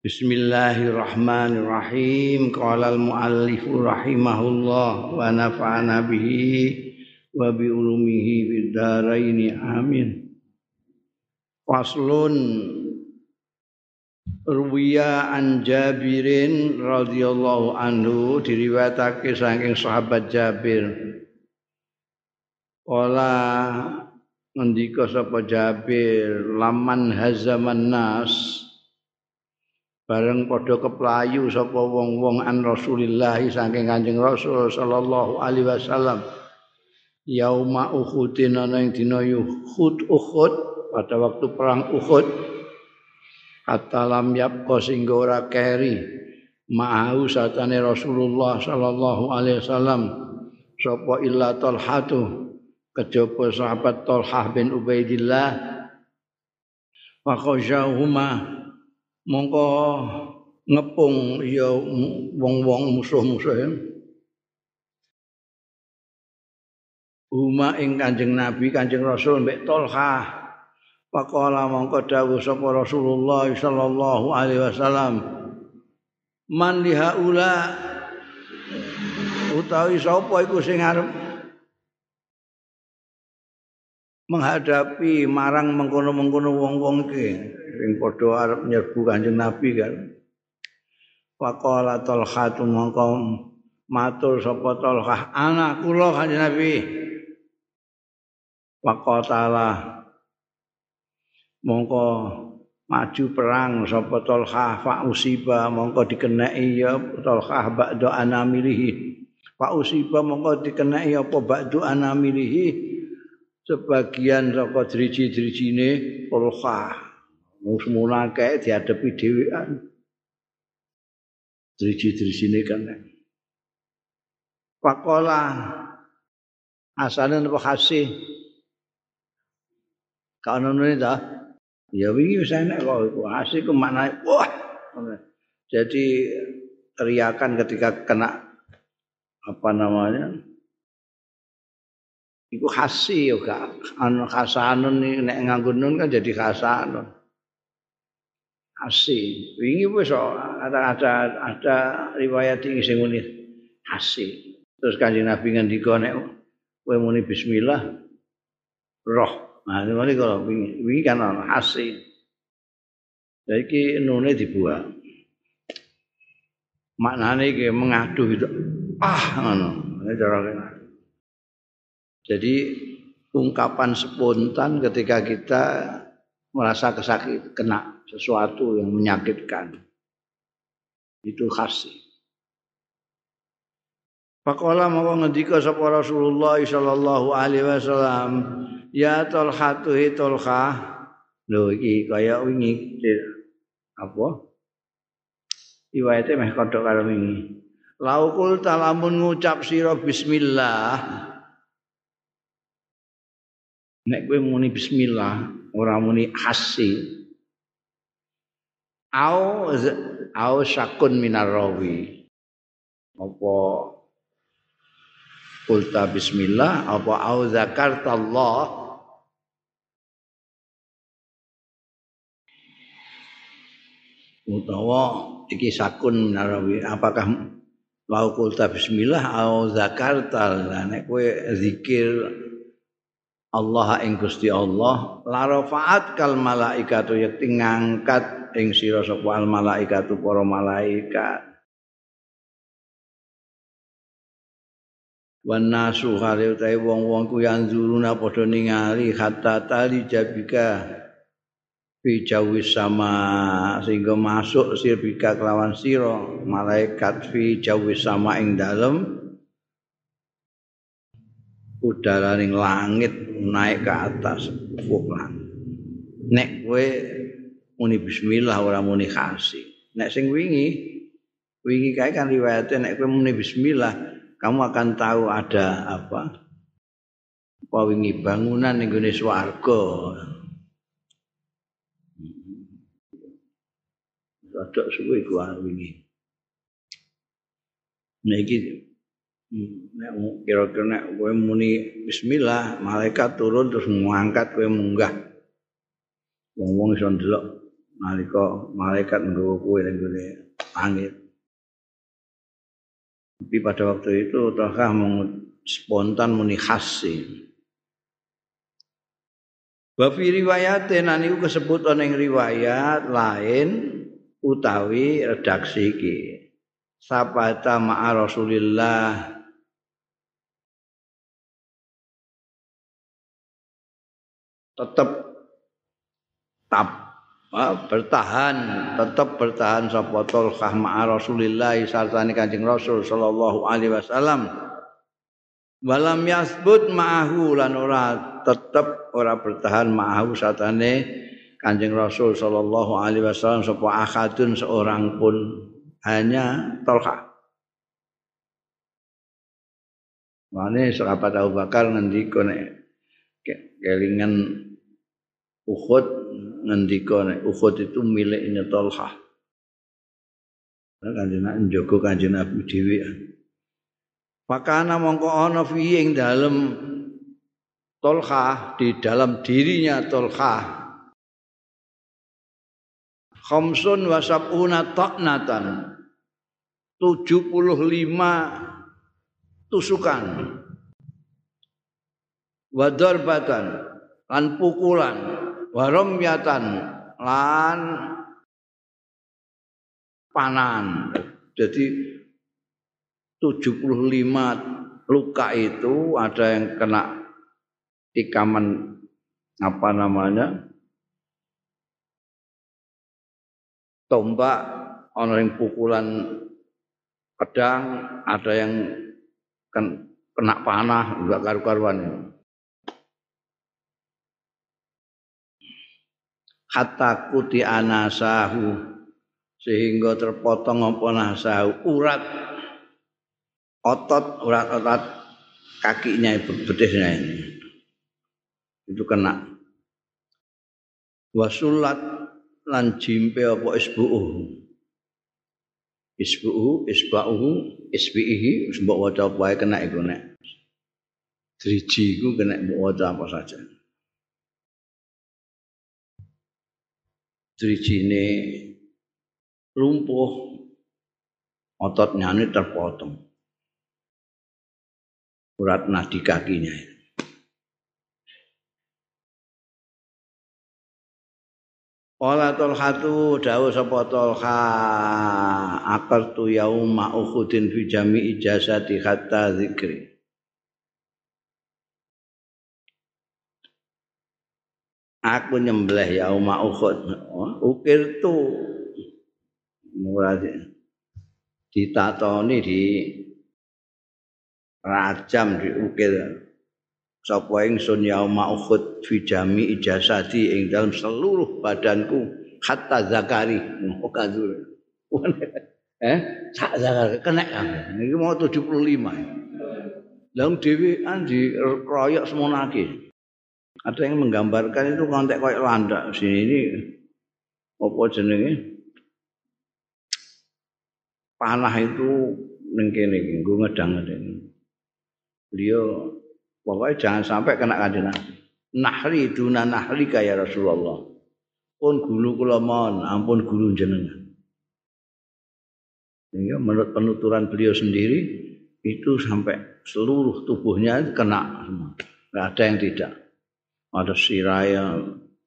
Bismillahirrahmanirrahim. Qala al-muallif rahimahullah wa nafa'ana bihi wa bi ulumihi bid dharain amin. Faslun Ruwiya an Jabirin radhiyallahu anhu diriwayatake saking sahabat Jabir. Ola ngendika sapa Jabir laman hazaman nas bareng padha keplayu sapa wong-wong an Rasulillah saking Kanjeng Rasul sallallahu alaihi wasallam. Yauma Uhudin ana ing dina Uhud Uhud pada waktu perang Uhud. Hatta lam yapqa singgo ora keri. Ma'ahu satane Rasulullah sallallahu alaihi wasallam. Sapa illa talhatu kejaba sahabat Talhah bin Ubaidillah. Wa khajahuma mongko ngepung ya wong-wong musuh-musuh Uma ing Kanjeng Nabi Kanjeng Rasul mbek Tolha. Pakola mongko dawuh sapa Rasulullah sallallahu alaihi wasallam Man lihaula utawi sapa iku sing arep menghadapi marang mengkono-mengkono wong-wong iki sing padha arep nyerbu Kanjeng Nabi kan. Faqala Talha mongko matur sapa Talha, anak kula Kanjeng Nabi." Faqala mongko maju perang sapa Talha fa usiba mongko dikenai ya Talha ba'da anamilihi. Fa usiba mongko dikenai apa ba'da anamilihi sebagian saka driji-drijine Talha. Musmuna kae dihadapi dhewean. Driji-drijine kan. Pakola asane apa kasih. Kalau nune dah, ya wingi wis enak kok iku. Asih ku wah. Jadi teriakan ketika kena apa namanya? Iku khasi yo gak anu khasanun nek nganggo kan jadi khasanun. Asi. Wingi wis ada ada ada riwayat iki sing muni asi. Terus Kanjeng Nabi ngendika nek kowe muni bismillah roh. Nah, ini kalau wingi, wingi kan ana asi. Saiki nune dibuang. Maknane iki mengadu itu ah ngono. Jadi ungkapan spontan ketika kita merasa kesakit kena sesuatu yang menyakitkan. Itu khas. Pakola mau ngendika sapa Rasulullah sallallahu alaihi wasallam ya Talha tu Talha. Lho iki kaya wingi apa? Riwayate meh kodhok karo wingi. Laukul talamun ngucap sira bismillah. Nek kowe muni bismillah ora muni hasi au au syakun minar rawi. Apa kulta bismillah apa au zakarta Allah utawa iki sakun minarawi apakah lau kulta bismillah au zakarta nek kowe zikir Allah ing Gusti Allah la rafaat kal malaikatu yakti ngangkat ing sira sapa al malaikatu para malaikat. Wan nasu hale utahe wong-wong ku yanzuruna padha ningali hatta tali jabika fi jawis sama sehingga masuk sirbika kelawan sira malaikat fi jawis sama ing dalem udara ning langit naik ke atas ufuk nek kowe muni bismillah ora muni khasi. Nek sing wingi wingi kae kan riwayate nek kowe muni bismillah kamu akan tahu ada apa? Apa wingi bangunan ning gone swarga. Rodok suwe iku wingi. Nek iki nek kira-kira nek kowe muni bismillah malaikat turun terus ngangkat kowe munggah. Wong-wong iso ndelok nalika malaikat nggawa kowe ning langit. Tapi pada waktu itu Tolkah spontan muni khasi. Bafi riwayat nan iku kesebut ana ing riwayat lain utawi redaksi iki. Sabata ma'a Rasulillah tetap tap bertahan tetap bertahan sapa Talhah ma'a Rasulillah sartane Kanjeng Rasul sallallahu alaihi wasallam. Walam yasbut ma'ahu lan ora tetap ora bertahan ma'ahu sartane Kanjeng Rasul sallallahu alaihi wasallam sapa akadun seorang pun hanya Talhah Mane sahabat Abu Bakar ngendika nek kelingan Uhud ngendika Uhud itu miliknya Talha. Kanjeng Nabi njogo Kanjeng Nabi dhewe. Pakana mongko ana fi ing dalem Tolha di dalam dirinya Tolha Khamsun wa sab'una ta'natan 75 tusukan wa darbatan lan pukulan waromyatan lan panan. Jadi 75 luka itu ada yang kena tikaman apa namanya? tombak, yang pukulan pedang, ada yang kena panah, enggak karu-karuan. Hatta kuti anasahu sehingga terpotong apa nasahu. Urat. Otot urat otot kakinya betisnya ini. Itu kena. Wasulat lan jimpe apa isbu'uhu. Isbu'uhu isba'uhu isbi'ihi. Mbok waca apa kena iku nek. Driji kena waca apa saja drijine lumpuh ototnya ini terpotong. Urat nadi kakinya. Wala tolhatu dawu sapa tolha akar tu yauma ukhudin fi jami ijazati hatta zikri aku nyembelih ya umma ukhud. Ukir tu. Ditatoni di rajam diukir. Sapa ingsun ya umma ukhud fi jami ijazati ing dalam seluruh badanku. Hatta zakari. Mukadzur eh sak zakari kena iki mau 75 Lang dhewean di royok semonake. Ada yang menggambarkan itu kontek kayak landak. Sini ini apa jenenge? Panah itu nengkene iki nggo ngedang-ngedang beliau pokoknya jangan sampai kena kanjeng Nabi. Nahri duna nahri kaya Rasulullah. Pun gulu kula mohon ampun gulu jenengan. Sehingga menurut penuturan beliau sendiri itu sampai seluruh tubuhnya kena semua. Nggak ada yang tidak ada siraya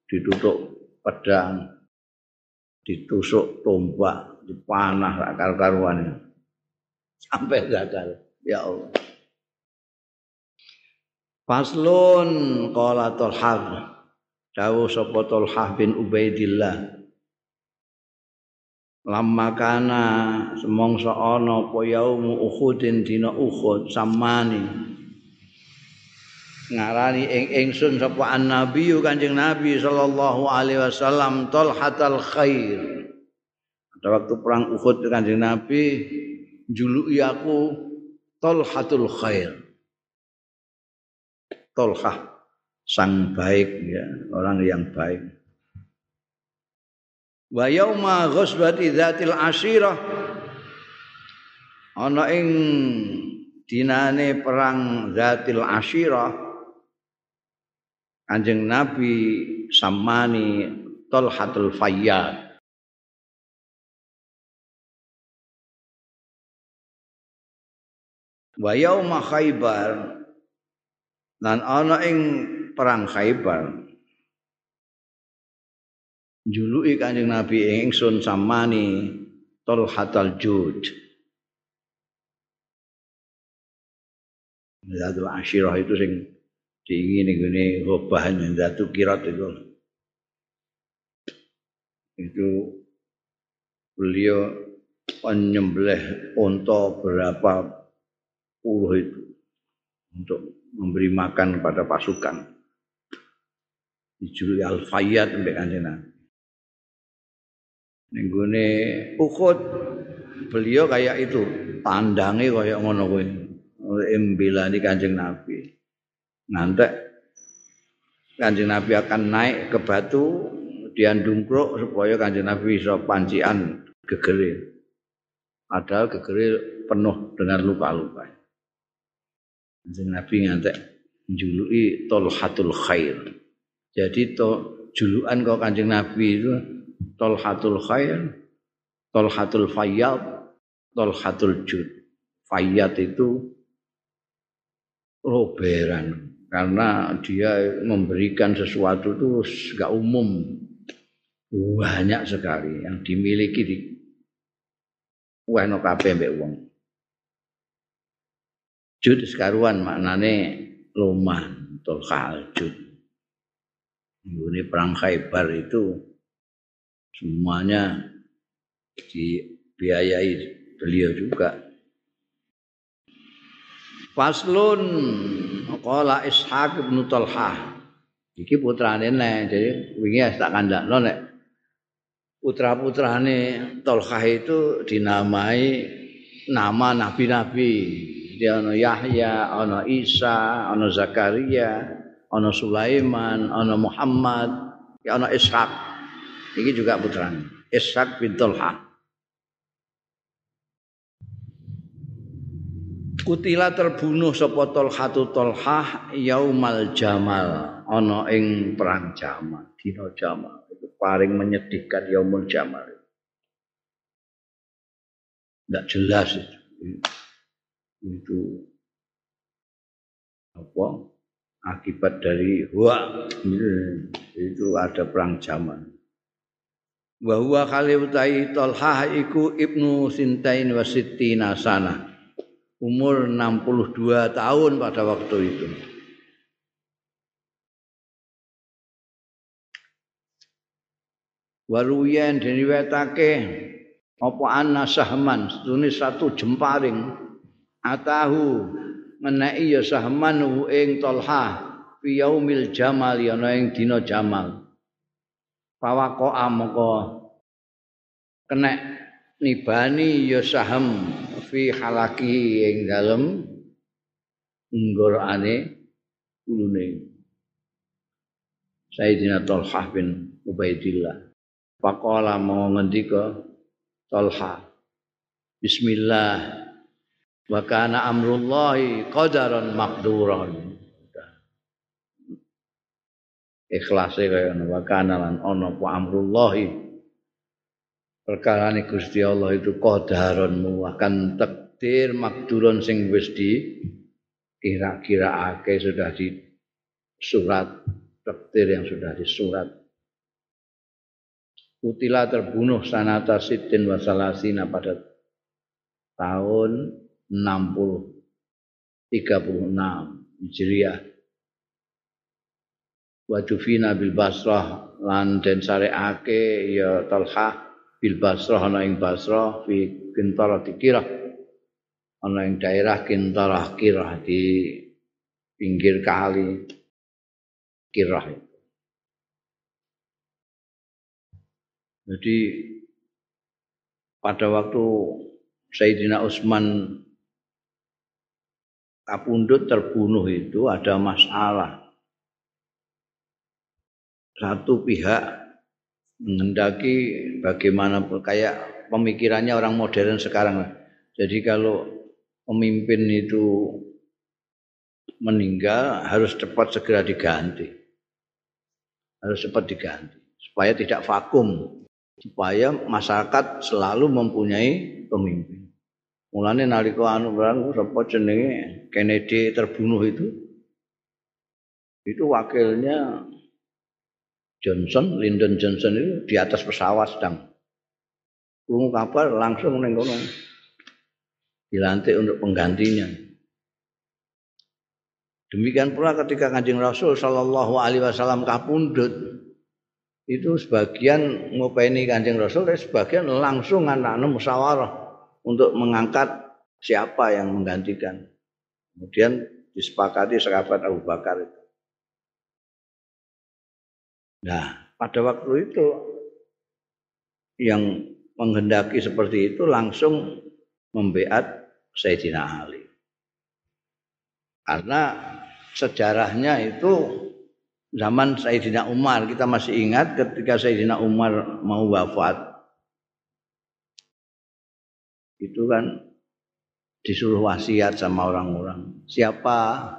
ditutup pedang ditusuk tombak dipanah akal karuan sampai gagal. Ya Allah. Faslun qala Talhah. Dawu sapa Talhah bin Ubaidillah. Lama kana semongso ana apa yaumu Uhudin dina Uhud samani ngarani ing ingsun sapa annabi kanjeng nabi sallallahu alaihi wasallam talhatal khair. Pada waktu perang Uhud kanjeng nabi juluki aku talhatul khair. Talhah sang baik ya orang yang baik. Wa yauma ghusbati dzatil ashirah ana ing dinane perang dzatil ashirah Kanjeng Nabi samani Tolhatul Fayyad. Wa yauma Khaibar lan ana ing perang Khaibar. Juluki Kanjeng Nabi ingsun samani Tolhatul Jud. Lalu asyirah itu sing diingin ini hobahan Zatul Kirat itu. Itu beliau menyembelih unta berapa puluh itu untuk memberi makan kepada pasukan. Dijuluki Al-Fayyad sampai kanjeng Nenggone ukut beliau kayak itu, pandangi kayak ngono kuwi. Embelani Kanjeng Nabi. Nanti Kanjeng Nabi akan naik ke batu, dia dungkruk supaya Kanjeng Nabi bisa pancian gegere. Padahal gegere penuh dengan luka-luka. Kanjeng Nabi ngantek juluki Tolhatul Khair. Jadi to, julukan kok Kanjeng Nabi itu Tolhatul Khair, Tolhatul Fayyad, Tolhatul Jud. Fayyad itu roberan karena dia memberikan sesuatu itu gak umum banyak sekali yang dimiliki di weno kabeh mbek wong. Jud sekaruan maknane loman tolhal jud. Ini perang Khaybar itu semuanya dibiayai beliau juga. Faslun qala Ishaq bin Talhah. Iki putrane nek jadi wingi tak kandakno nek putra-putrane Talhah itu dinamai nama nabi-nabi. Dia ana Yahya, ana Isa, ana Zakaria, ana Sulaiman, ana Muhammad, ya ana Ishaq. Ini juga putranya. Ishak bin Tolha. Kutila terbunuh sapa Tolhatu Tolhah yaumal jamal. Ana ing perang jamal dina jamal. Itu paling menyedihkan yaumul jamal. Tidak jelas itu. Itu apa? Akibat dari huwa itu ada perang jamal. Wa huwa kali utai Talhah iku ibnu Sintain wa Sittina sana umur 62 tahun pada waktu itu. Waruyen diriwetake apa anna sahman? Setune satu jemparing. Atahu menai ya sahman ing Talha fi yaumil jamal yana ing dina jamal. Fawaqo amoko kena nibani ya saham fi halaki ing dalem nggorane ulune. Sayyidina Talhah bin Ubaidillah. Faqala mau ngendika Talha Bismillah wa kana amrullahi qadaran maqduran. Ikhlase kaya wa kana lan ana apa amrullahi perkara Gusti Allah itu qadaron akan takdir makduron sing wis di kira-kiraake sudah di surat takdir yang sudah disurat Utila terbunuh sanata sitin wasalasina pada tahun 60 36 Hijriah. Wa dufina bil basrah lan den sareake ya Talha bil basrah ana ing Basrah fi Kintarah dikirah ana ing daerah Kintarah Kirah di pinggir kali Kirah Jadi pada waktu Sayyidina Utsman kapundut terbunuh itu ada masalah. Satu pihak menghendaki bagaimanapun kayak pemikirannya orang modern sekarang. Jadi kalau pemimpin itu meninggal harus cepat segera diganti. Harus cepat diganti supaya tidak vakum, supaya masyarakat selalu mempunyai pemimpin. Mulane nalika anu perang sapa jenenge Kennedy terbunuh itu itu wakilnya Johnson, Lyndon Johnson itu di atas pesawat sedang kurung kabar langsung neng kono dilantik untuk penggantinya. Demikian pula ketika kanjeng Rasul Shallallahu Alaihi Wasallam kapundut itu sebagian ngopeni kanjeng Rasul, sebagian langsung anak-anak musyawarah untuk mengangkat siapa yang menggantikan. Kemudian disepakati sahabat Abu Bakar itu. Nah, pada waktu itu yang menghendaki seperti itu langsung membeat Sayyidina Ali. Karena sejarahnya itu zaman Sayyidina Umar, kita masih ingat ketika Sayyidina Umar mau wafat, itu kan disuruh wasiat sama orang-orang. Siapa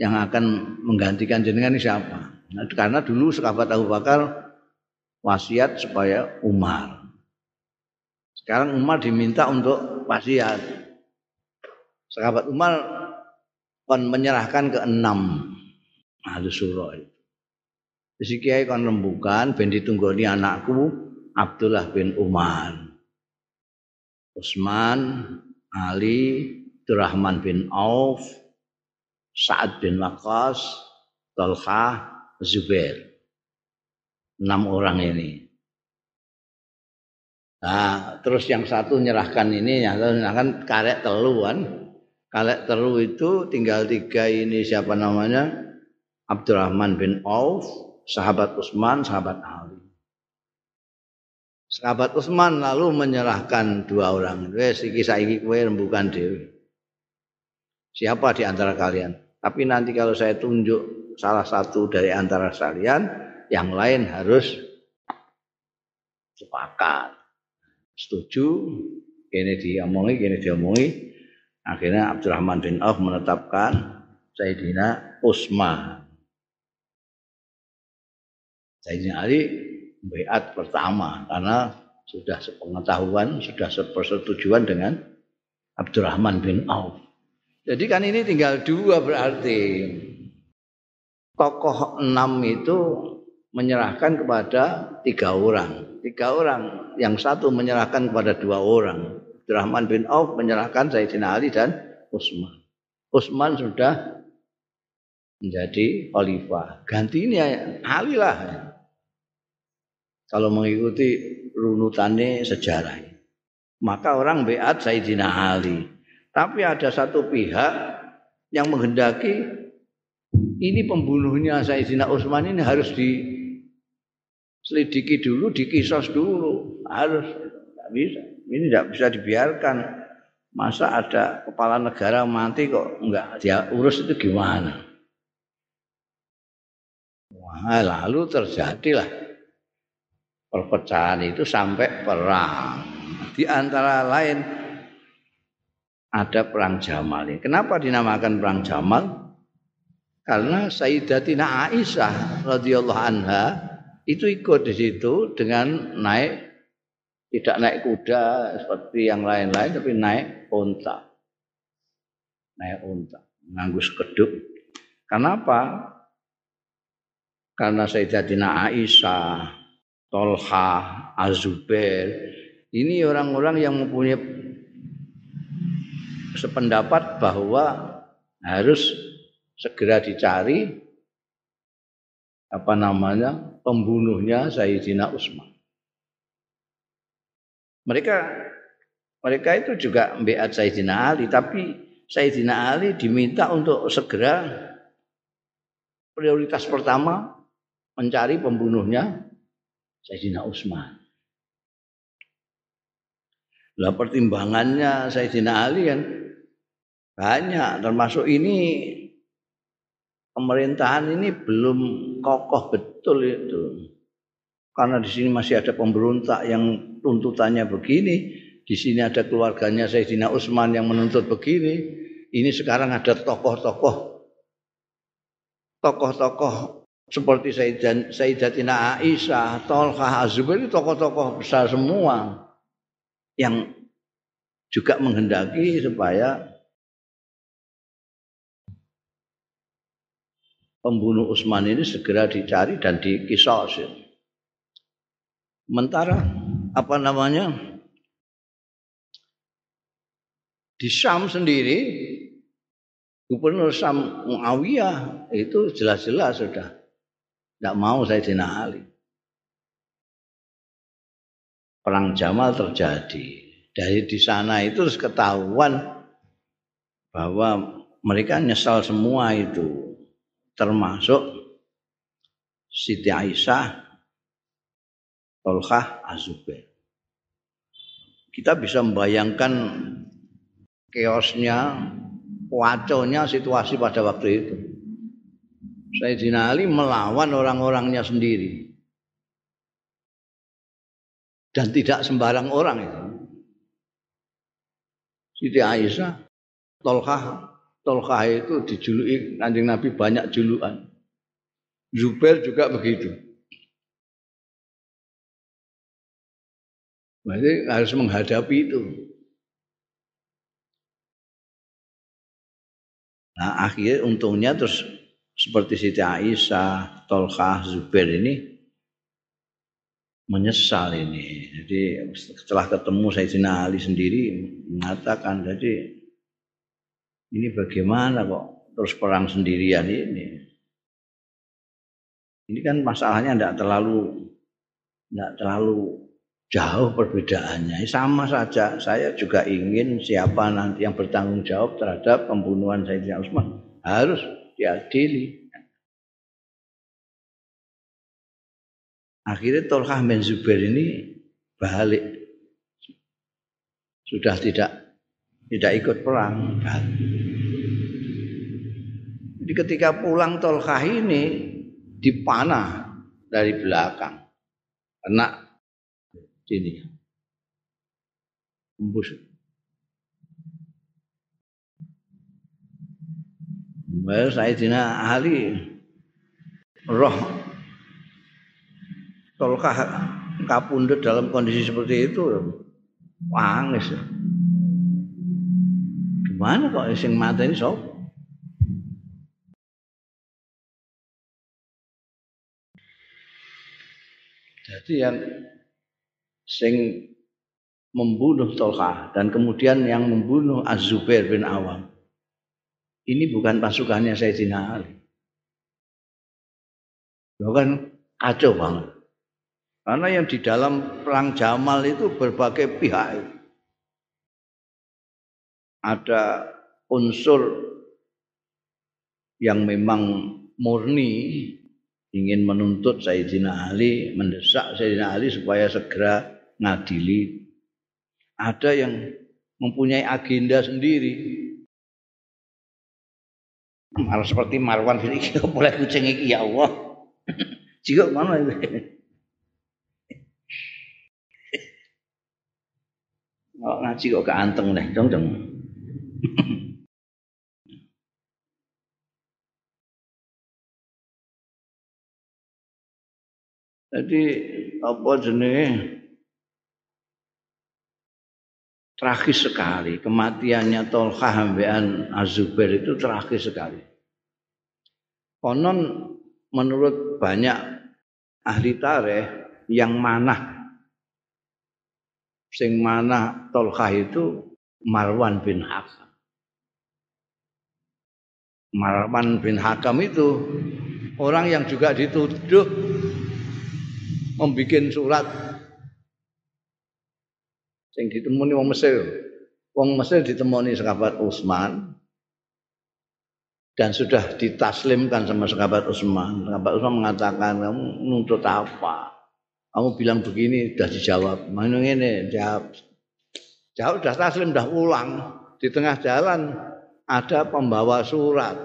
yang akan menggantikan jenengan ini siapa? Nah, karena dulu sahabat Abu Bakar wasiat supaya Umar. Sekarang Umar diminta untuk wasiat. Sahabat Umar kon menyerahkan ke enam ahli surah itu. Jadi kiai kon rembukan ben ditunggoni anakku Abdullah bin Umar. Utsman, Ali, Abdurrahman bin Auf, Sa'ad bin Waqqas, Talha, Zubair. Enam orang ini. Nah, terus yang satu nyerahkan ini, yang nyerahkan karek telu kan. Karek telu itu tinggal tiga ini siapa namanya? Abdurrahman bin Auf, sahabat Utsman, sahabat Ali. Sahabat Utsman lalu menyerahkan dua orang. Wes iki saiki kowe rembukan dhewe. Siapa di antara kalian? Tapi nanti kalau saya tunjuk salah satu dari antara kalian, yang lain harus sepakat. Setuju, ini diomongi, ini diomongi. Akhirnya Abdurrahman bin Auf menetapkan Sayyidina Utsman. Sayyidina Ali beat pertama karena sudah sepengetahuan, sudah sepersetujuan dengan Abdurrahman bin Auf. Jadi kan ini tinggal dua berarti tokoh enam itu menyerahkan kepada tiga orang. Tiga orang, yang satu menyerahkan kepada dua orang. Abdurrahman bin Auf menyerahkan Sayyidina Ali dan Utsman. Utsman sudah menjadi khalifah. Gantinya Ali lah kalau mengikuti runutannya sejarah. Maka orang beat Sayyidina Ali. Tapi ada satu pihak yang menghendaki ini pembunuhnya Sayyidina Utsman ini harus diselidiki dulu, dikisos dulu. Harus tidak bisa. Ini tidak bisa dibiarkan. Masa ada kepala negara mati kok enggak dia urus itu gimana? Wah, lalu terjadilah perpecahan itu sampai perang. Di antara lain ada perang Jamal. Kenapa dinamakan perang Jamal? Karena Sayyidatina Aisyah radhiyallahu anha itu ikut di situ dengan naik tidak naik kuda seperti yang lain-lain tapi naik unta. Naik unta, nganggu sekeduk. Kenapa? Karena Sayyidatina Aisyah Tolha, Azubair. Ini orang-orang yang mempunyai sependapat bahwa harus segera dicari apa namanya pembunuhnya Sayyidina Utsman. Mereka mereka itu juga membeat Sayyidina Ali, tapi Sayyidina Ali diminta untuk segera prioritas pertama mencari pembunuhnya Sayyidina Utsman. Lah pertimbangannya Sayyidina Ali kan banyak termasuk ini pemerintahan ini belum kokoh betul itu. Karena di sini masih ada pemberontak yang tuntutannya begini, di sini ada keluarganya Sayyidina Utsman yang menuntut begini. Ini sekarang ada tokoh-tokoh tokoh-tokoh seperti Sayyidatina Aisyah, Tolkah, Azubair itu tokoh-tokoh besar semua yang juga menghendaki supaya pembunuh Utsman ini segera dicari dan dikisos. Sementara apa namanya di Syam sendiri Gubernur Syam Muawiyah itu jelas-jelas sudah tidak mau Sayyidina Ali. Perang Jamal terjadi. Dari di sana itu ketahuan bahwa mereka nyesal semua itu termasuk Siti Aisyah, Tolkah, Azubair. Kita bisa membayangkan keosnya, waconya situasi pada waktu itu. Sayyidina Ali melawan orang-orangnya sendiri. Dan tidak sembarang orang itu. Siti Aisyah, Tolkah, Tolkah itu dijuluki kanjeng Nabi banyak julukan. Zubair juga begitu. Berarti harus menghadapi itu. Nah akhirnya untungnya terus seperti Siti Aisyah, Tolkah, Zubair ini menyesal ini. Jadi setelah ketemu Sayyidina Ali sendiri mengatakan jadi ini bagaimana kok terus perang sendirian ini? Ini kan masalahnya tidak terlalu tidak terlalu jauh perbedaannya. Sama saja, saya juga ingin siapa nanti yang bertanggung jawab terhadap pembunuhan Sayyidina Utsman harus diadili. Akhirnya Tolkah bin Zubair ini balik. Sudah tidak tidak ikut perang. Jadi ketika pulang Tolkah ini dipanah dari belakang. Kena sini. Embus. Well, Sayyidina Ali roh Tolkah kapundut dalam kondisi seperti itu wangis gimana kok sing mata ini sop Jadi yang sing membunuh Tolha dan kemudian yang membunuh Az-Zubair bin Awam ini bukan pasukannya Sayyidina Ali. Bahkan kacau banget. Karena yang di dalam perang Jamal itu berbagai pihak. Ada unsur yang memang murni ingin menuntut Sayyidina Ali, mendesak Sayyidina Ali supaya segera ngadili. Ada yang mempunyai agenda sendiri. Malah seperti Marwan ini boleh kucing iki ya Allah. Jika mana ini? Oh, ngaji kok keanteng nih, dong dong. Jadi apa jenenge tragis sekali kematiannya Tolkah ambean Azubair itu tragis sekali. Konon menurut banyak ahli tarikh yang mana sing mana Tolkah itu Marwan bin Hakam. Marwan bin Hakam itu orang yang juga dituduh membuat surat yang ditemuni wong Mesir. Wong Mesir ditemuni sahabat Utsman dan sudah ditaslimkan sama sahabat Utsman. Sahabat Utsman mengatakan kamu nuntut apa? Kamu bilang begini sudah dijawab. Mana ini jawab. Jawab sudah taslim sudah pulang. Di tengah jalan ada pembawa surat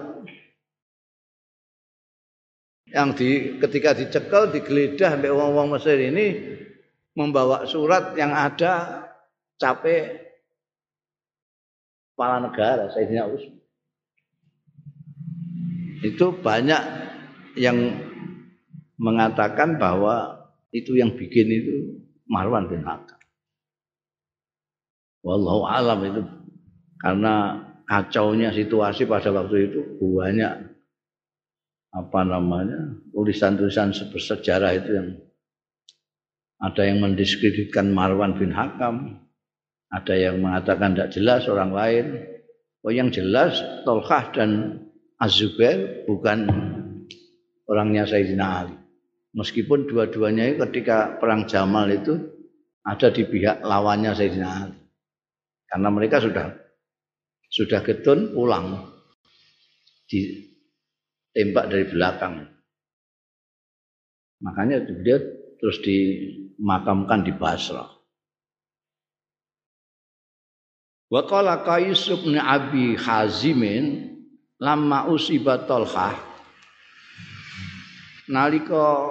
yang di ketika dicekel digeledah sampai wong-wong Mesir ini membawa surat yang ada capek kepala negara Sayyidina Utsman. Itu banyak yang mengatakan bahwa itu yang bikin itu Marwan bin Hakam. wallahu alam itu karena kacaunya situasi pada waktu itu banyak apa namanya tulisan-tulisan bersejarah itu yang ada yang mendiskreditkan Marwan bin Hakam, ada yang mengatakan tidak jelas orang lain. Oh yang jelas Tolkah dan Azubair bukan orangnya Sayyidina Ali. Meskipun dua-duanya ketika perang Jamal itu ada di pihak lawannya Sayyidina Ali. Karena mereka sudah sudah getun pulang ditembak dari belakang. Makanya dia terus dimakamkan di Basra. Wa qala Qais bin Abi Hazimin lamma usiba Talhah nalika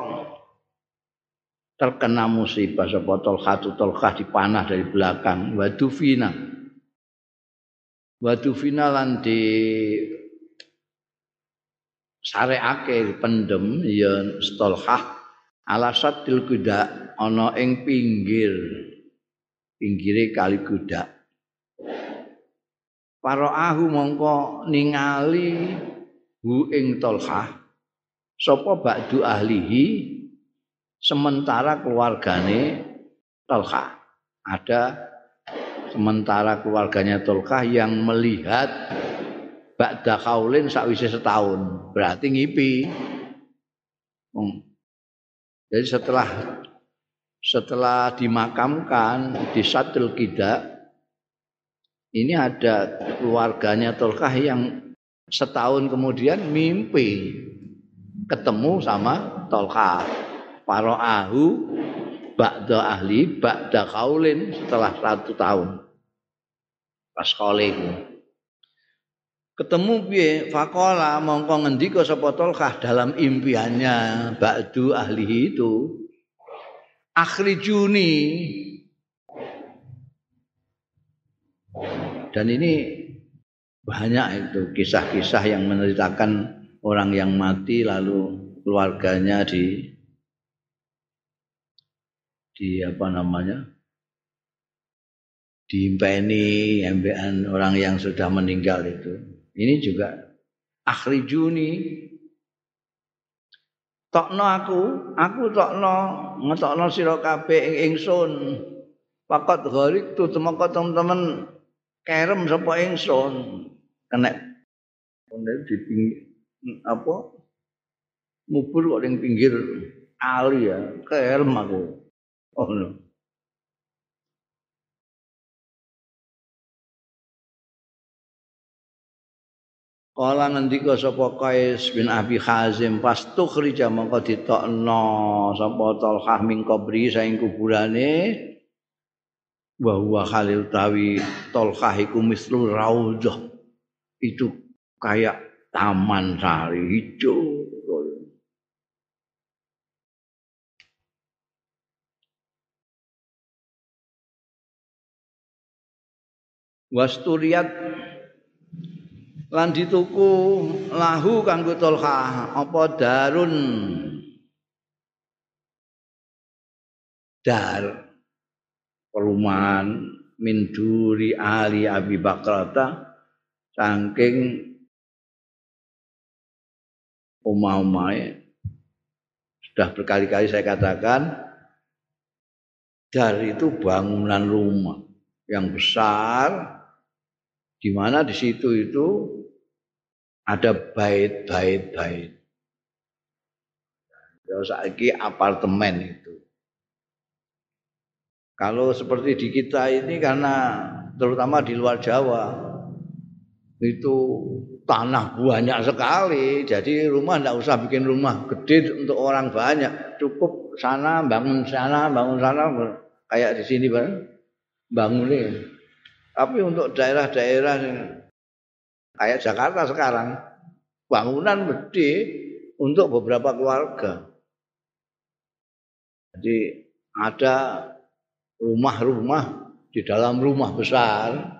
terkena musibah sapa Talhah Talhah dipanah dari belakang wa dufina wa dufina lan di sareake pendem ya Talhah alasatil kuda ana ing pinggir. Pinggire kali kuda para ahu mongko ningali hu ing tolhah. Sapa ba'du ahlihi? Sementara keluargane tolhah. Ada sementara keluarganya tolhah yang melihat ba'da kaulin sakwise setahun. Berarti ngipi. Jadi setelah setelah dimakamkan di Satul Kida ini ada keluarganya Tolkah yang setahun kemudian mimpi ketemu sama Tolkah. Paro'ahu ba'da ahli ba'da kaulin setelah satu tahun. Pas itu. ketemu piye faqala mongko ngendika sapa Tolkah dalam impiannya ba'du ahli itu akhrijuni dan ini banyak itu kisah-kisah yang menceritakan orang yang mati lalu keluarganya di di apa namanya diimpeni embean orang yang sudah meninggal itu ini juga akhrijuni tokno aku, aku tokno ngetokno sira kabeh ing ingsun. Pakat gharik tu temeka teman-teman kerem sapa ingsun. Kena di pinggir apa mubur kok ning pinggir ali ya, kerem aku. Oh no. Kala ngendika sapa Qais bin Abi Hazim pas tukhrija mongko ditokno sapa Talhah min qabri saing kuburane. Wa huwa khalil tawi Talhah iku mislu raudhah itu kayak taman sari hijau Wasturiat lan dituku lahu kanggo Tolha. Apa darun? Dar. Perumahan min duri ali Abi Bakrata saking omah-omahe. Sudah berkali-kali saya katakan dar itu bangunan rumah yang besar di mana di situ itu ada bait-bait bait. Ya saiki apartemen itu. Kalau seperti di kita ini karena terutama di luar Jawa itu tanah banyak sekali, jadi rumah tidak usah bikin rumah gede untuk orang banyak, cukup sana bangun sana bangun sana. Kayak di sini bang, bangun ini tapi untuk daerah-daerah kayak Jakarta sekarang bangunan gede untuk beberapa keluarga. Jadi ada rumah-rumah di dalam rumah besar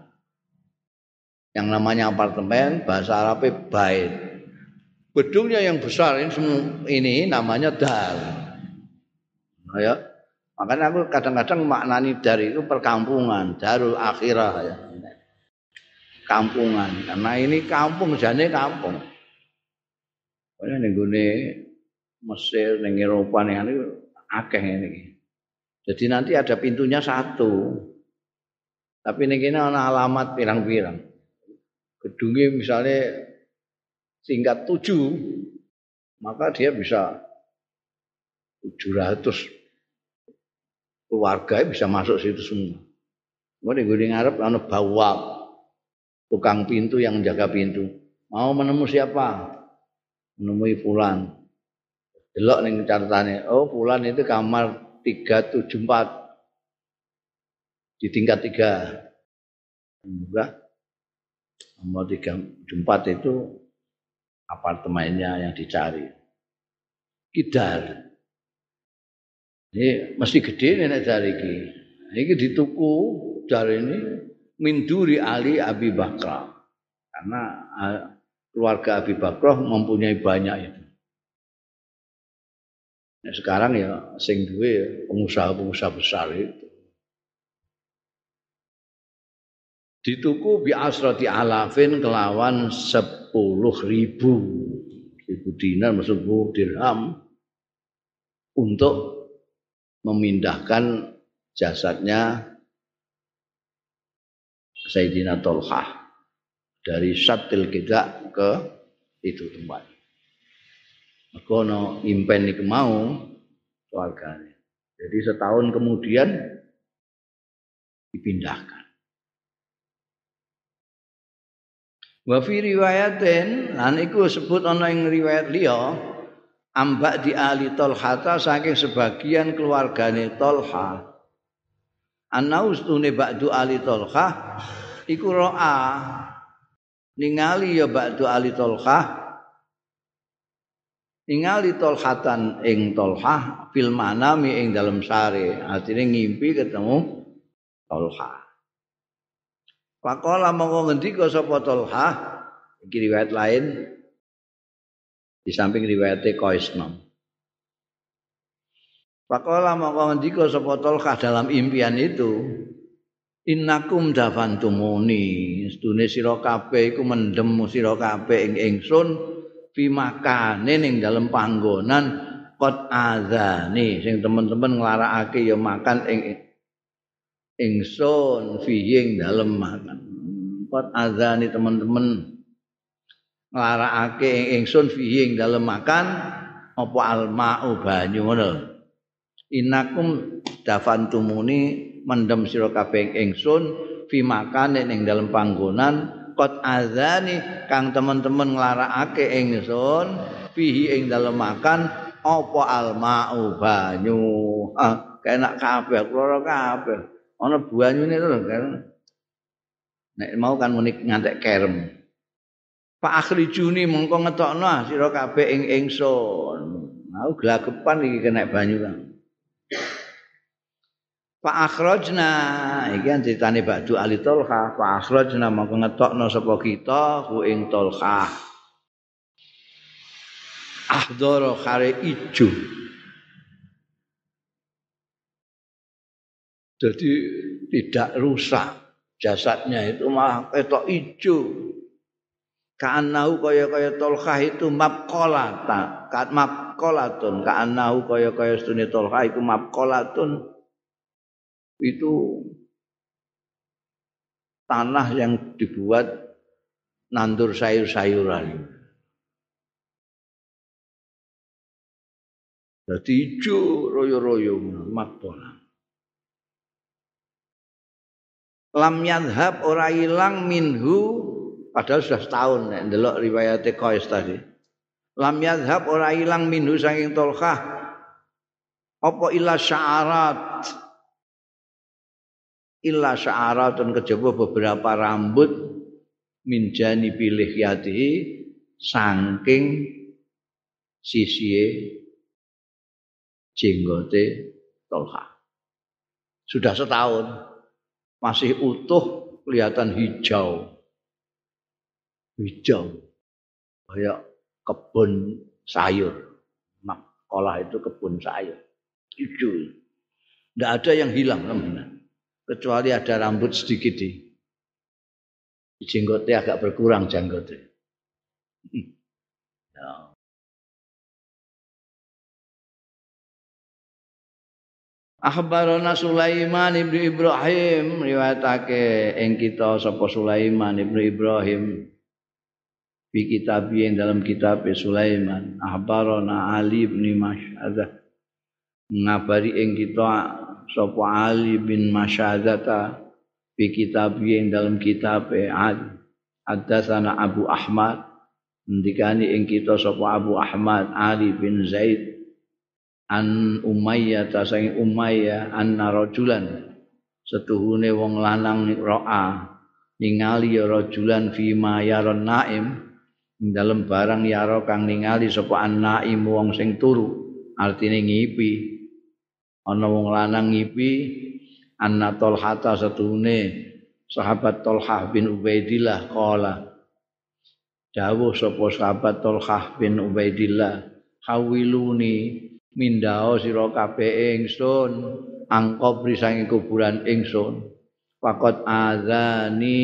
yang namanya apartemen bahasa Arabnya bait. Gedungnya yang besar ini, ini namanya dar. Ya. Makanya aku kadang-kadang maknani dari itu perkampungan, darul akhirah ya. Kampungan. Karena ini kampung, jane kampung. Pokoknya nih Mesir, ning Eropa ning ini akeh ini. Jadi nanti ada pintunya satu. Tapi ning kene ana alamat pirang-pirang. Gedungnya misalnya tingkat tujuh, maka dia bisa 700 keluarga bisa masuk situ semua. Kemudian gue ngarep ana bawab tukang pintu yang menjaga pintu. Mau menemu siapa? Menemui fulan. Delok ning catatane, oh fulan itu kamar 374 di tingkat 3. Enggak. Nomor 374 itu apartemennya yang dicari. Kidal. Ini mesti gede nenek dari ini. Ini dituku dari ini minduri Ali Abi Bakra. Karena keluarga Abi Bakra mempunyai banyak itu. Nah, sekarang ya sing duwe pengusaha-pengusaha besar itu. Dituku bi asrati alafin kelawan sepuluh ribu ribu dinar maksud dirham untuk memindahkan jasadnya Sayyidina Tolhah dari Satil kita ke itu tempat. Kono impen iki mau keluarganya. Jadi setahun kemudian dipindahkan. Wa fi riwayatin lan iku sebut ana ing riwayat liya ambak di ahli Tolhata saking sebagian keluargane Tolha. Anaustune ba'du ahli Tolha iku ro'a. Ningali ya ba'du ahli Tolha. Ningali Tolhatan ing Tolha fil manami ing dalam sare. Artinya ngimpi ketemu Tolha. Pakola mongko ngendika sapa Tolha? Riwayat lain di samping riwayat Qaisnam. Pakola maka ngendika sapa Tolkah dalam impian itu, innakum dafantumuni, sedune sira kabeh iku mendem sira kabeh ing ingsun fi makane ning dalem panggonan qad azani sing teman-teman nglarakake ya makan ing ingsun fi ing dalem makan. Qad azani teman-teman nglarakake ingsun fihi ing dalem makan apa almau banyu ngono inakum dafantumuni mendem sira kabeh ingsun fi makan ing dalem panggonan kot azani kang teman-teman nglarakake ingsun fihi ing dalem makan apa almau banyu. Ah kenak kabeh kula kabeh. Ana banyune to kan nek mau kan menik ngantek kerem Pak akhrijuni mongko ngetokno ah sira kabeh ing ingsun. Mau glagepan iki kena banyu kan. Pak akhrajna iki kan critane Ba'du Ali Tolha, Pak akhrajna mongko ngetokno sapa kita ku ing Tolha. Ahdara kare ijo. Jadi tidak rusak jasadnya itu malah ketok ijo. Ka'annahu kaya-kaya tolkah itu mabqolata. Ka'at mabqolatun. Ka'annahu kaya-kaya stuni tolkah itu mabqolatun. Itu tanah yang dibuat nandur sayur-sayuran. Jadi hijau royo-royo makbola. Lam yadhab ora ilang minhu Padahal sudah setahun nek ndelok riwayat Qais tadi. Lam yadhab ora ilang minhu saking tolkah. Apa illa sya'arat. Illa sya'aratun kejaba beberapa rambut min jani pilih yati saking sisie jenggote tolkah. Sudah setahun masih utuh kelihatan hijau hijau. Kayak kebun sayur. Makolah itu kebun sayur. Hijau. Tidak ada yang hilang kecuali ada rambut sedikit di, jenggotnya agak berkurang jenggotnya. Ya. Akhbarana Sulaiman ibnu Ibrahim riwayatake ing kita sapa Sulaiman ibnu Ibrahim fi yang dalam kitab Sulaiman akhbarana Ali bin Mas'adah ngabari ing kita sapa Ali bin Masyadata fi yang dalam kitab Ad Haddatsana Abu Ahmad. Ndikani ing kita sapa Abu Ahmad Ali bin Zaid. An Umayyah ta sang Umayyah anna rajulan setuhune wong lanang ro'a ningali ya rajulan fi ma yaron naim ing dalem barang yaro kang ningali sapa an naim wong sing turu artine ngipi. Ana wong lanang ngipi anna tolhata setuhune sahabat Tolhah bin Ubaidillah qala dawuh sapa sahabat Tolhah bin Ubaidillah hawiluni mindao sira kabeh ingsun angkop risange kuburan ingsun. Fakot azani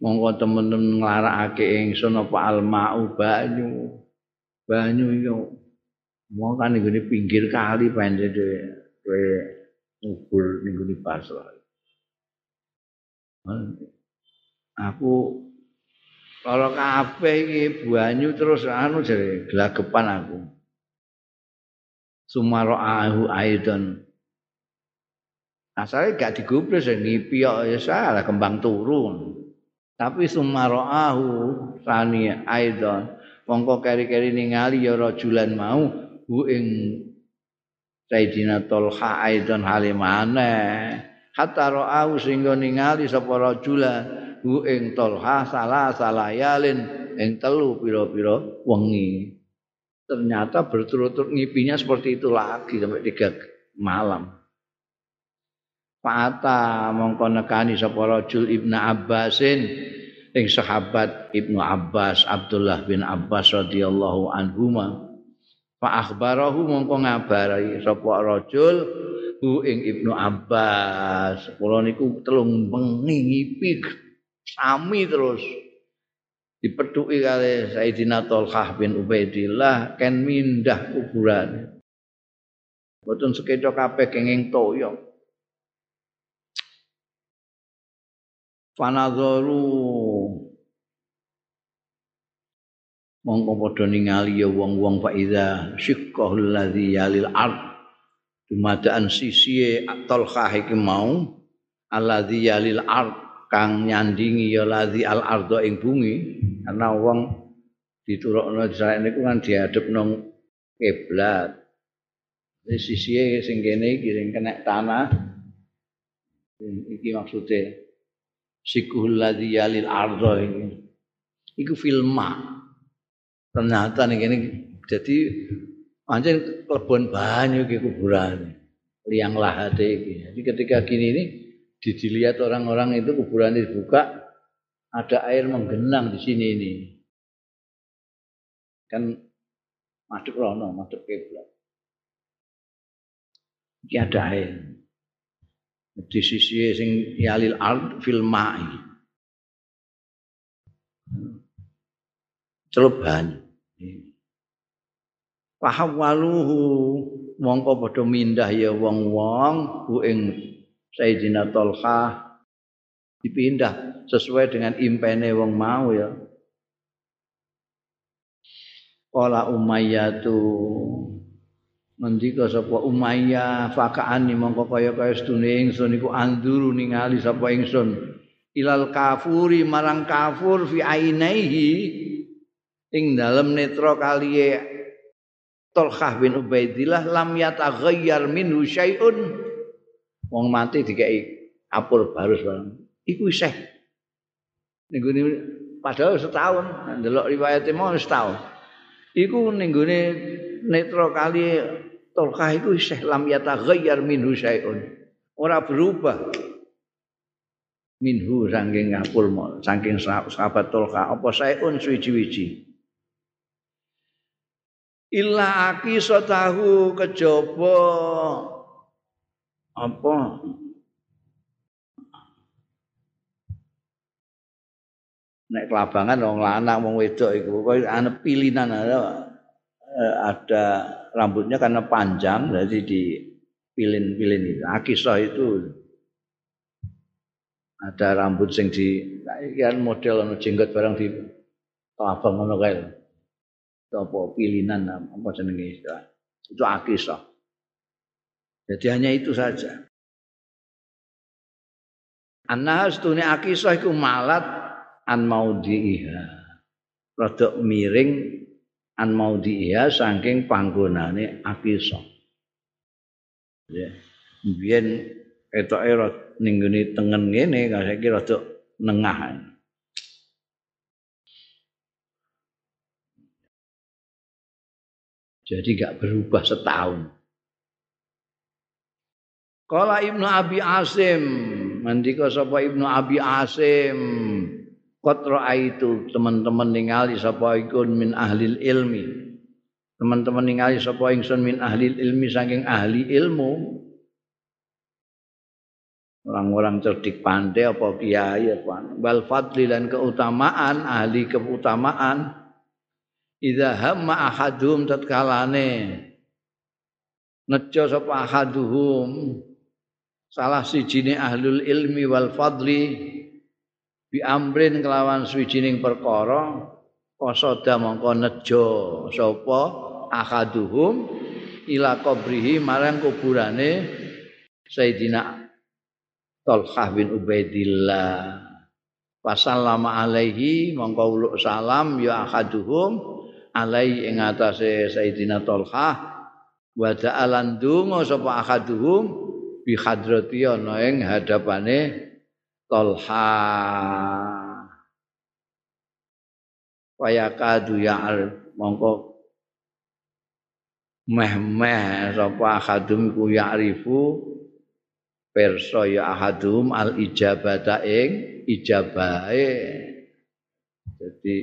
mongko temen-temen nglarakake ingsun apa almau banyu banyu yo mau kan ngene pinggir kali pancen kowe ngubur ning gone pasrah. Aku kalau kabeh iki banyu terus anu jare glagepan aku. Sumara'ahu aidan. Asale gak digubris ngipi kok ya salah kembang turun. Tapi sumara'ahu sani aidan. Mongko keri-keri ningali ya rajulan mau hu ing Sayyidina Tolha aidon halimane hatta ra'au sehingga ningali sapa rajula hu ing Tolha salah salayalin ing telu pira-pira wengi ternyata berturut-turut ngipinya seperti itu lagi sampai tiga malam Fata mongko nekani sapa rajul Ibnu Abbasin ing sahabat Ibnu Abbas Abdullah bin Abbas radhiyallahu anhuma Fa akhbarahu mongko ngabari sapa rajul hu ing Ibnu Abbas. Kula niku telung bengi ngipi sami terus dipetuki kali Sayyidina Tolhah bin Ubaidillah ken mindah kuburan. Boten sekeca kabeh kenging toyo. Fanadharu mongko padha ningali ya wong-wong faida syiqqahul ladzi yalil ard. Dumadaan sisi talkhah iki mau alladzi yalil ard kang nyandingi ya ladzi al ardo ing bumi. Karena wong diturukno Israel niku kan diadep nang kiblat. Di sisi sing kene iki sing kena tanah. Iki maksudnya sikuhul ladzi yalil ardo iki iku filma ternyata nih ini jadi anjing kebun banyu ke kuburan liang lahat ini. Jadi ketika gini ini dilihat orang-orang itu kuburan dibuka ada air menggenang di sini ini. Kan madep rono, madep kiblat. Iki ada air. Di sisi sing yalil ard fil ma'i. Celup banyu. Fahawaluhu mongko padha mindah ya wong-wong ku ing Sayyidina Tolha dipindah sesuai dengan impene wong mau ya. Qala Umayyah ngendika sapa Umayyah fakaani mongko kaya-kaya sedune ingsun iku anduru ningali sapa ingsun. Ilal kafuri marang kafur fi ainaihi ing dalem netra kaliye Tolkhah bin Ubaidillah lam yataghayyar minhu syai'un. Wong mati dikai apur barus barang. Iku isih. Ning padahal setahun ndelok riwayate mau setahun. Iku ning netra kali Tolkhah iku isih lam yataghayyar minhu syai'un. Ora berubah. Minhu saking ngapul saking sahabat Tolkhah apa syai'un suwi-wiji illa akisatahu kejaba. Apa? Nek kelabangan wong lanang wong wedok iku kok ana pilihan ada eh, ada rambutnya karena panjang jadi di pilin-pilin itu. Akisah itu ada rambut sing di kan model ono jenggot barang di kelabang ngono kae apa pilihan apa jenenge istilah? Itu akisah jadi hanya itu saja. Anas tune akisah iku malat an maudhi'iha rada miring an maudhi'iha saking panggonane akisa ya. Biyen etoke ning ngene tengen ngene saiki rada nengah jadi gak berubah setahun. Kala Ibnu Abi Asim, mandika sapa Ibnu Abi Asim, Qad itu teman-teman ningali sapa ikun min ahli ilmi. Teman-teman ningali sapa ingsun min ahli ilmi saking ahli ilmu. Orang-orang cerdik pandai apa kiai apa. Wal fadli dan keutamaan ahli keutamaan. Idza hamma ahadum tatkalane. Nejo sapa ahaduhum. Salah sijine ahlul ilmi wal fadli bi amrin kelawan swijining perkara qasada mongko nejo sapa? Akaduhum ila qabrihi marang kuburane Sayyidina Talhah bin Ubaidillah. Wasallama alaihi mongko uluk salam ya akaduhum alai ing atase Sayyidina Talhah. Wa ta'alan donga sapa akaduhum bi hadrati ana ing hadapane Tolha. Wayakadu ya'al mongko meh-meh sapa ahadum ku ya'rifu perso ya ahadum al ijabata ing ijabahe. Jadi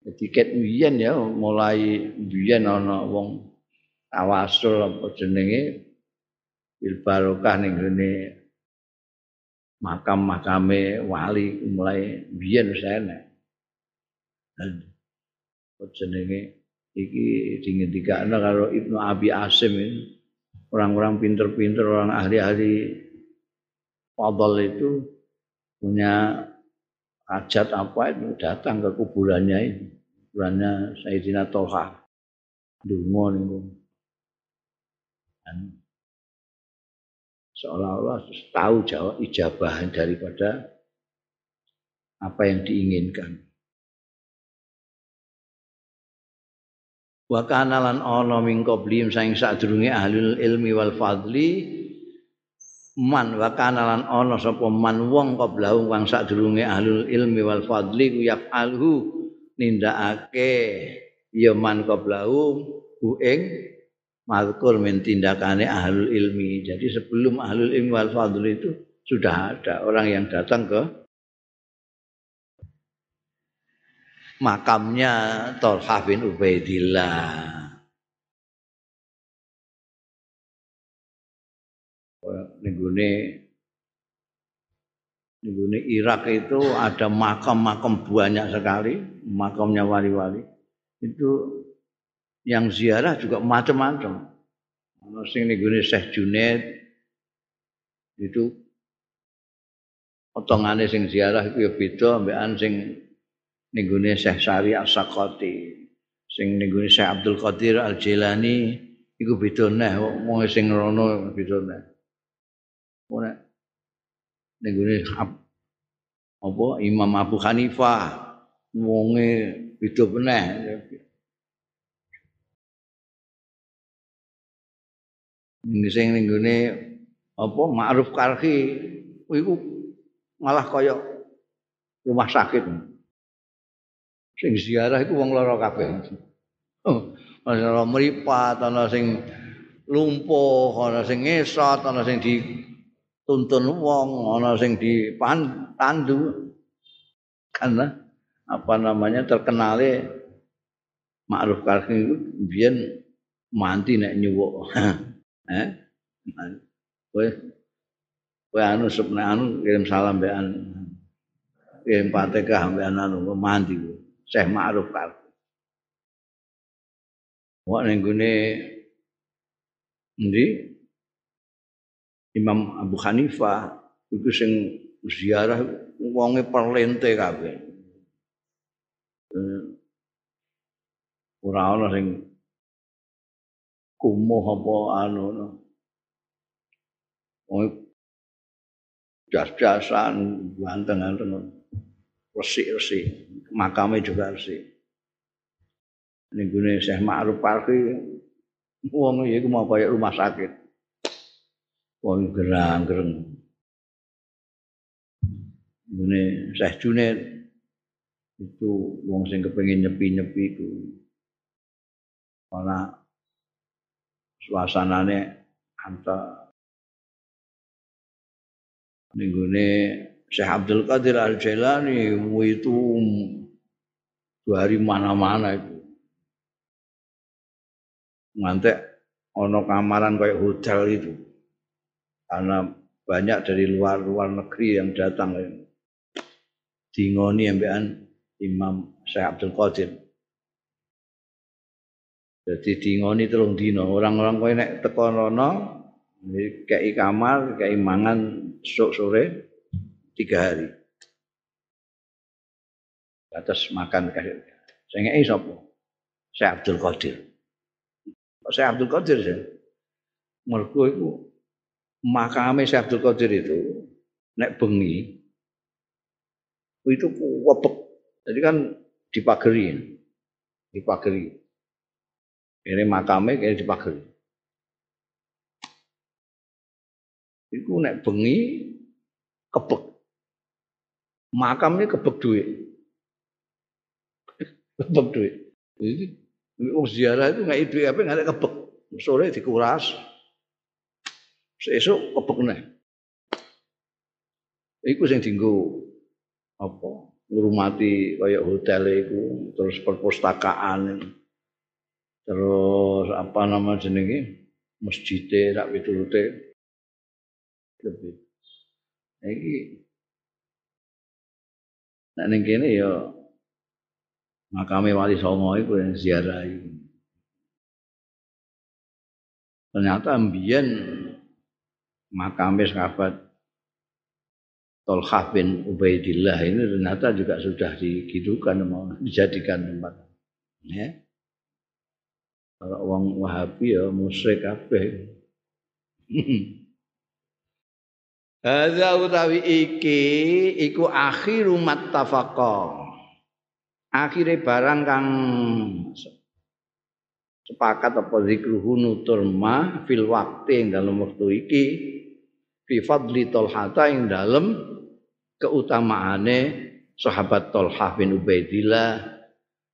jadi ket biyen ya mulai biyen ana wong tawasul apa jenenge bil barokah ning makam-makame wali mulai biyen wis enek. jenenge iki dingendikane karo Ibnu Abi Asim ini. Orang-orang pinter-pinter, orang ahli-ahli fadl itu punya hajat apa itu datang ke kuburannya ini. Kuburannya Sayyidina Toha. Dungo niku. Seolah-olah tahu jawab ijabahan daripada apa yang diinginkan. Wa kana lan ana min qablihim saing sadurunge ahlul ilmi wal fadli man wa kana lan ana sapa man wong qablahu kang sadurunge ahlul ilmi wal fadli ku yaf'alhu nindakake ya man qablahu ku ing mazkur min tindakane ahlul ilmi. Jadi sebelum ahlul ilmi wal fadl itu sudah ada orang yang datang ke makamnya Tolha bin Ubaidillah. Nenggune nenggune Irak itu ada makam-makam banyak sekali, makamnya wali-wali. Itu yang ziarah juga macam-macam. Ono sing ning Syekh Junaid itu potongane sing ziarah iku ya beda ambekan sing ning gone Syekh Sari As-Sakoti. Sing ning Syekh Abdul Qadir Al-Jilani iku beda neh wong sing rono beda neh. Ora ning gone apa Imam Abu Hanifah wonge beda meneh. Sing ning gone apa Ma'ruf Karhi iku malah kaya rumah sakit. Sing ziarah iku wong lara kabeh. Oh, ana mripat, ana sing lumpuh, ana sing ngesot, ana sing dituntun wong, ana sing dipandu. Karena apa namanya terkenale Ma'ruf Karhi itu biyen manti nek nyuwuk. Eh? Kowe kowe anu sepne anu kirim salam mbek anu. Kirim Fatihah mbek anu mandi. Syekh Ma'ruf kan. Wah ning endi Imam Abu Hanifah iku sing ziarah wonge perlente kabeh. Eh, ora ana sing kumuh apa anu no. Jas-jasan, ganteng-ganteng, resik-resik, makamnya juga resik. Ini gini Syekh Ma'ruf Parki, wong itu mau kayak rumah sakit. Wong gerang-gerang. Ini Syekh Junaid, itu wong sing kepengin nyepi-nyepi itu. Karena suasananya antara Ninggune Syekh Abdul Qadir Al Jailani itu dari mana-mana itu. Ngantek ono kamaran kayak hotel itu. Karena banyak dari luar-luar negeri yang datang dingoni ambekan Imam Syekh Abdul Qadir. Jadi dingoni telung dino, orang-orang kowe nek teko rono kayak kamar, kayak mangan sok sore tiga hari. Atas makan kasih. Saya nggak sopo. Saya Abdul Qadir. Saya Abdul Qadir sih. Mergo itu makame saya Abdul Qadir itu nek bengi itu wepek. Jadi kan dipageri. Dipageri. Ini makame kayak dipageri. Iku nek bengi kebek. Makamnya kebek duit. kebek duit. Jadi wong ziarah itu nggak duit apa nggak kebek. Sore dikuras. Sesuk kebek nih. Iku sing dinggo apa ngurmati kayak hotel itu terus perpustakaan terus apa nama jenenge masjidnya rak pitulute lebih. Iki nek ning kene ya makame wali songo iku yang ziarahi. Ternyata mbiyen makame sahabat Tolhah bin Ubaidillah ini ternyata juga sudah digitukan mau dijadikan tempat. Ya. Kalau orang Wahabi ya musyrik kabeh. Hadza utawi iki iku akhiru mattafaqa. Akhire barang kang sepakat apa zikruhu nutur ma fil waqti ing dalam waktu iki fi fadli Talhata ing dalam keutamaane sahabat Talha bin Ubaidillah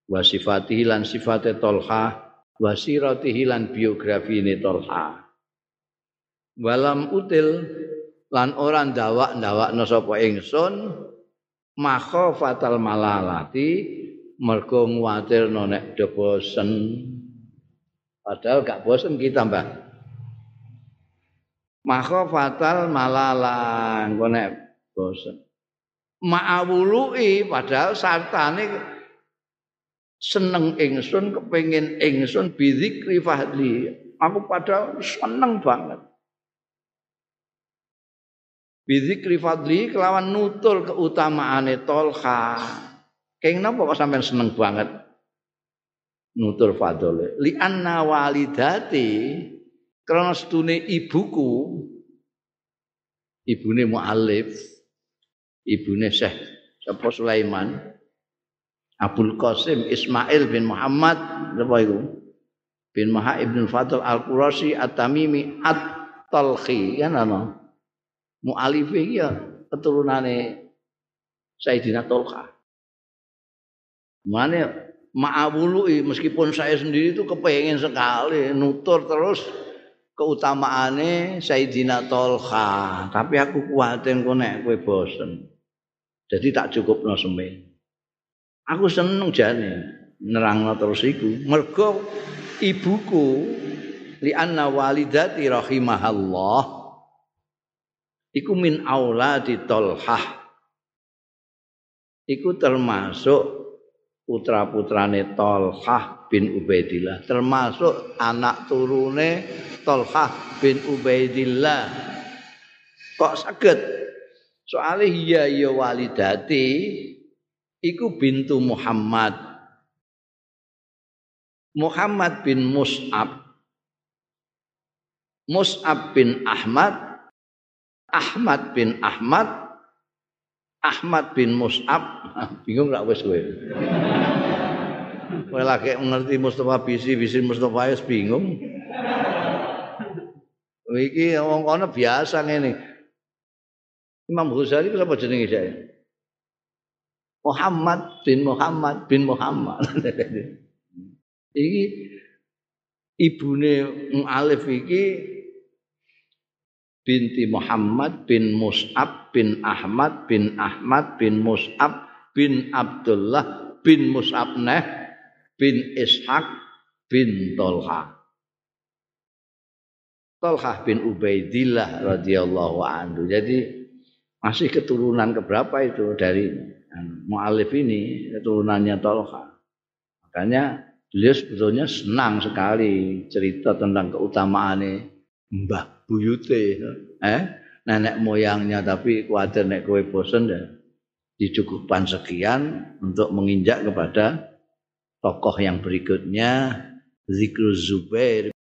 wa sifatihi lan sifate Talha wa siratihi lan biografine Talha. Walam util lan ora ndawak-ndawakno sapa ingsun makhafatal malalati mergo nguwatirno nek do bosen. Padahal gak bosen kita mbak. Makhafatal malala engko nek bosen. Ma'awului padahal sartane seneng ingsun kepengin ingsun bidzikri fadli aku padahal seneng banget Bidzikri fadli kelawan nutul keutamaane Tolha. Keng napa kok sampean seneng banget nutul fadole? Li anna walidati krana setune ibuku ibune muallif ibune Syekh sapa Sulaiman Abdul Qasim Ismail bin Muhammad apa itu bin Maha Ibn Fadl Al-Qurasi At-Tamimi At-Talhi kan ana mu'alif iki ya keturunane Sayyidina Tolka. Mana ma'awului meskipun saya sendiri itu kepengen sekali nutur terus keutamaane Sayyidina Tolka. Tapi aku kuatin kok nek kowe bosen. Jadi tak cukup no semen. Aku seneng jane nerangno terus iku. Mergo ibuku li anna walidati rahimahallah iku min auladi Tolhah. Iku termasuk putra-putrane Tolhah bin Ubaidillah termasuk anak turune Tolhah bin Ubaidillah. Kok sakit soalnya iya iya walidati iku bintu Muhammad. Muhammad bin Mus'ab. Mus'ab bin Ahmad. Ahmad bin Ahmad. Ahmad bin Mus'ab. Bingung gak wis kowe? Kowe lagi ngerti Mustafa bisi bisi Mustafa wis bingung. Iki wong kono biasa ngene. Imam Ghazali kenapa jenenge saya Muhammad bin Muhammad bin Muhammad iki ibune Alif iki binti Muhammad bin Mus'ab bin Ahmad bin Ahmad bin Mus'ab bin Abdullah bin Mus'ab Neh bin Ishaq bin Tolha. Tolha bin Ubaidillah radhiyallahu anhu. Jadi masih keturunan keberapa itu dari mu'alif ini keturunannya Tolha. Makanya beliau sebetulnya senang sekali cerita tentang keutamaan mbah buyute. Eh nenek moyangnya tapi kuatir nek kowe bosen ya. Dicukupkan sekian untuk menginjak kepada tokoh yang berikutnya Zikru Zubair